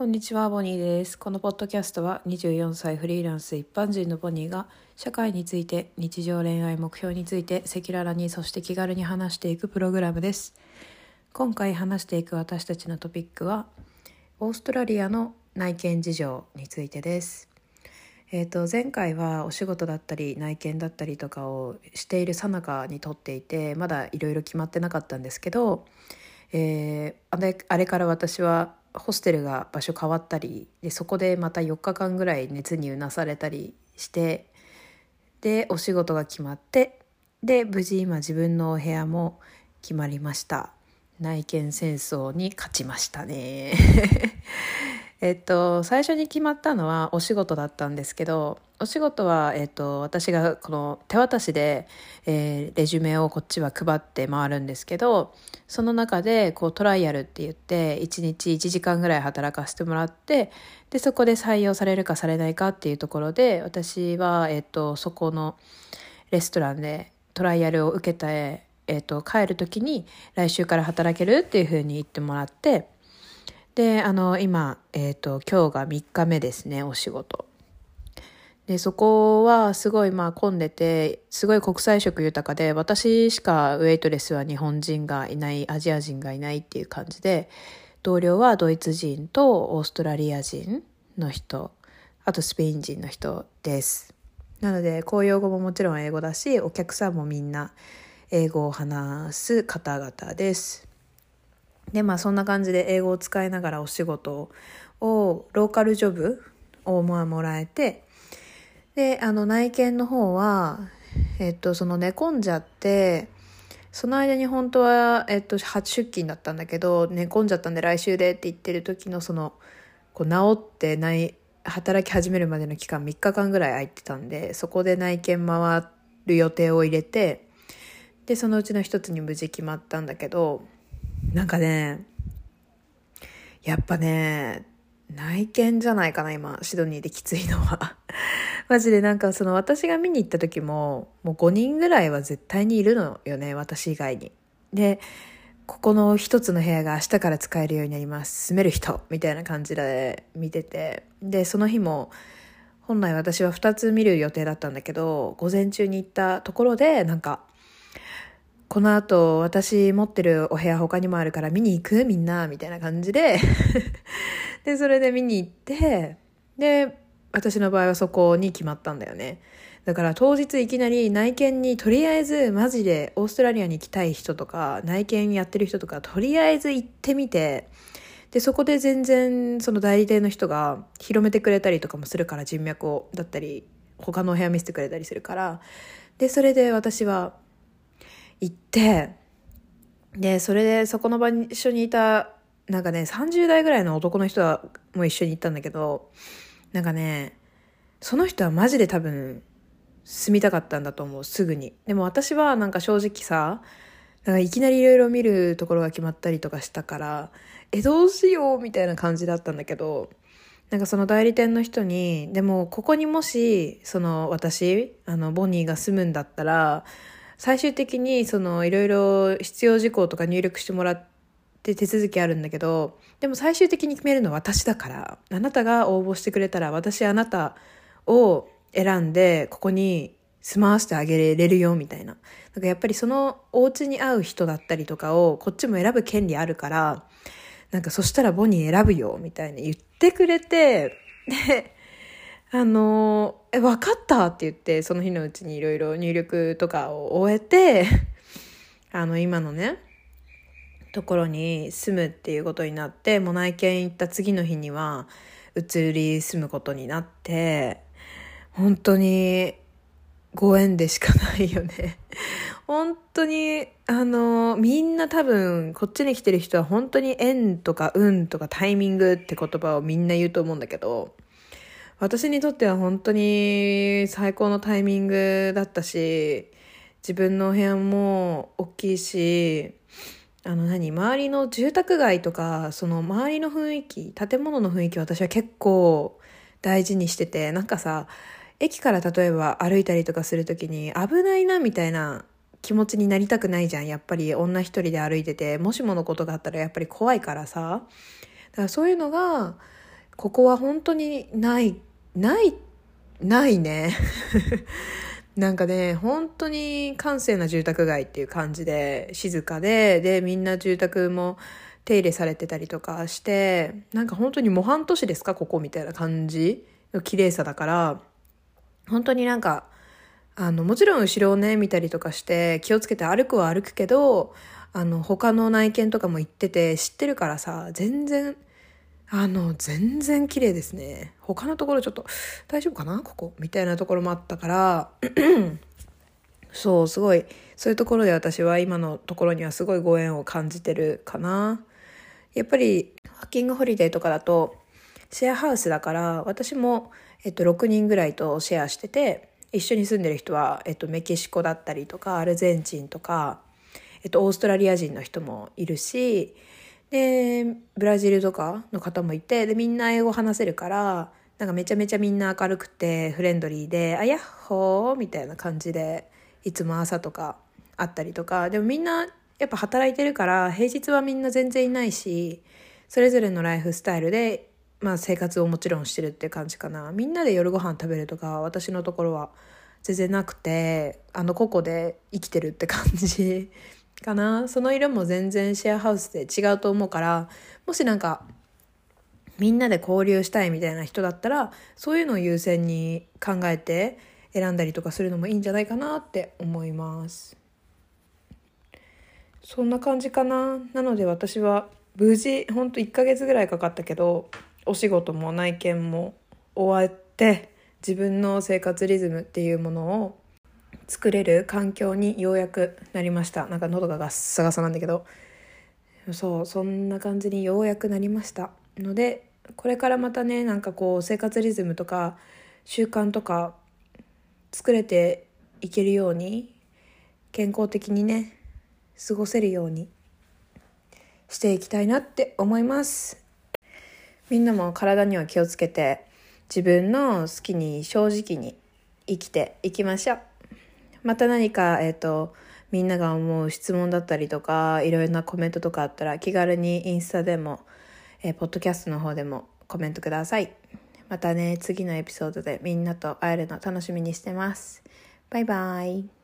こんにちは、ボニーです。このポッドキャストは24歳フリーランス一般人のボニーが社会について、日常恋愛目標について赤裸々にそして気軽に話していくプログラムです。今回話していく私たちのトピックは、オーストラリアの内見事情についてです。えー、と前回はお仕事だったり内見だったりとかをしているさなかに撮っていてまだいろいろ決まってなかったんですけど、えーあれあれから私はホステルが場所変わったりでそこでまた4日間ぐらい熱にうなされたりしてでお仕事が決まってで無事今自分のお部屋も決まりました。内見戦争に勝ちましたね。えっと最初に決まったのはお仕事だったんですけどお仕事は、えっと、私がこの手渡しで、えーレジュメをこっちは配って回るんですけどその中でこうトライアルって言って1日1時間ぐらい働かせてもらってでそこで採用されるかされないかっていうところで私は、えっと、そこのレストランでトライアルを受けた、えっと、帰る時に来週から働けるっていうふうに言ってもらってであの今、えっと今日が3日目ですねお仕事。でそこはすごいまあ混んでてすごい国際色豊かで私しかウェイトレスは日本人がいないアジア人がいないっていう感じで同僚はドイツ人とオーストラリア人の人あとスペイン人の人ですなので公用語ももちろん英語だしお客さんもみんな英語を話す方々ですでまあそんな感じで英語を使いながらお仕事をローカルジョブをまあもらえてであの内見の方は、えっと、その寝込んじゃってその間に本当は、えっと、初出勤だったんだけど寝込んじゃったんで来週でって言ってる時のそのこう治ってない働き始めるまでの期間3日間ぐらい空いてたんでそこで内見回る予定を入れてでそのうちの一つに無事決まったんだけどなんかねやっぱね内見じゃないかな今シドニーできついのは。マジでなんかその私が見に行った時ももう5人ぐらいは絶対にいるのよね私以外に。でここの一つの部屋が明日から使えるようになります。住める人みたいな感じで見てて。でその日も本来私は2つ見る予定だったんだけど午前中に行ったところでなんかこの後私持ってるお部屋他にもあるから見に行く？みんなみたいな感じで。でそれで見に行ってで私の場合はそこに決まったんだよね。だから当日いきなり内見にとりあえずマジでオーストラリアに行きたい人とか内見やってる人とかとりあえず行ってみてでそこで全然その代理店の人が広めてくれたりとかもするから人脈をだったり他のお部屋見せてくれたりするから。でそれで私は行ってでそれでそこの場に一緒にいたなんかね30代ぐらいの男の人はも一緒に行ったんだけどなんかねその人はマジで多分住みたかったんだと思うすぐに。でも私はなんか正直さなんかいきなりいろいろ見るところが決まったりとかしたからえどうしようみたいな感じだったんだけどなんかその代理店の人にでもここにもしその私あのボニーが住むんだったら最終的にそのいろいろ必要事項とか入力してもらって手続きあるんだけどでも最終的に決めるのは私だからあなたが応募してくれたら私あなたを選んでここに住まわせてあげれるよみたいな。なんかやっぱりそのお家に合う人だったりとかをこっちも選ぶ権利あるからなんかそしたらボニー選ぶよみたいな言ってくれてであのえ分かった？って言ってその日のうちにいろいろ入力とかを終えて あの今のねところに住むっていうことになってもう内見行った次の日には移り住むことになって本当にご縁でしかないよね。本当にあのみんな多分こっちに来てる人は本当に縁とか運とかタイミングって言葉をみんな言うと思うんだけど私にとっては本当に最高のタイミングだったし自分の部屋も大きいしあの何周りの住宅街とかその周りの雰囲気建物の雰囲気私は結構大事にしててなんかさ駅から例えば歩いたりとかする時に危ないなみたいな気持ちになりたくないじゃんやっぱり女一人で歩いててもしものことがあったらやっぱり怖いからさ。だからそういうのがここは本当にないないないね。なんかね本当に閑静な住宅街っていう感じで静かででみんな住宅も手入れされてたりとかしてなんか本当に模範都市ですかここみたいな感じの綺麗さだから本当になんかあのもちろん後ろをね見たりとかして気をつけて歩くは歩くけどあの他の内見とかも行ってて知ってるからさ全然あの全然綺麗ですね。他のところちょっと大丈夫かな？ここ？みたいなところもあったから。そうすごいそういうところで私は今のところにはすごいご縁を感じてるかな。やっぱりワーキングホリデーとかだとシェアハウスだから私も、えっと、6人ぐらいとシェアしてて一緒に住んでる人は、えっと、メキシコだったりとかアルゼンチンとか、えっと、オーストラリア人の人もいるしでブラジルとかの方もいてでみんな英語話せるからなんかめちゃめちゃみんな明るくてフレンドリーで「あやっほー」みたいな感じでいつも朝とかあったりとか。でもみんなやっぱ働いてるから平日はみんな全然いないしそれぞれのライフスタイルで、まあ、生活をもちろんしてるっていう感じかな。みんなで夜ご飯食べるとか私のところは全然なくてあの個々で生きてるって感じ。かな。その色も全然シェアハウスで違うと思うからもしなんかみんなで交流したいみたいな人だったらそういうのを優先に考えて選んだりとかするのもいいんじゃないかなって思います。そんな感じかな。なので私は無事ほんと1ヶ月ぐらいかかったけどお仕事も内見も終わって自分の生活リズムっていうものを作れる環境にようやくなりました。なんか喉がガッサガサなんだけど。そうそんな感じにようやくなりました。のでこれからまたねなんかこう生活リズムとか習慣とか作れていけるように健康的にね過ごせるようにしていきたいなって思います。みんなも体には気をつけて自分の好きに正直に生きていきましょう。また何かえっ、ー、とみんなが思う質問だったりとかいろいろなコメントとかあったら気軽にインスタでも、えー、ポッドキャストの方でもコメントください。またね次のエピソードでみんなと会えるの楽しみにしてます。バイバイ。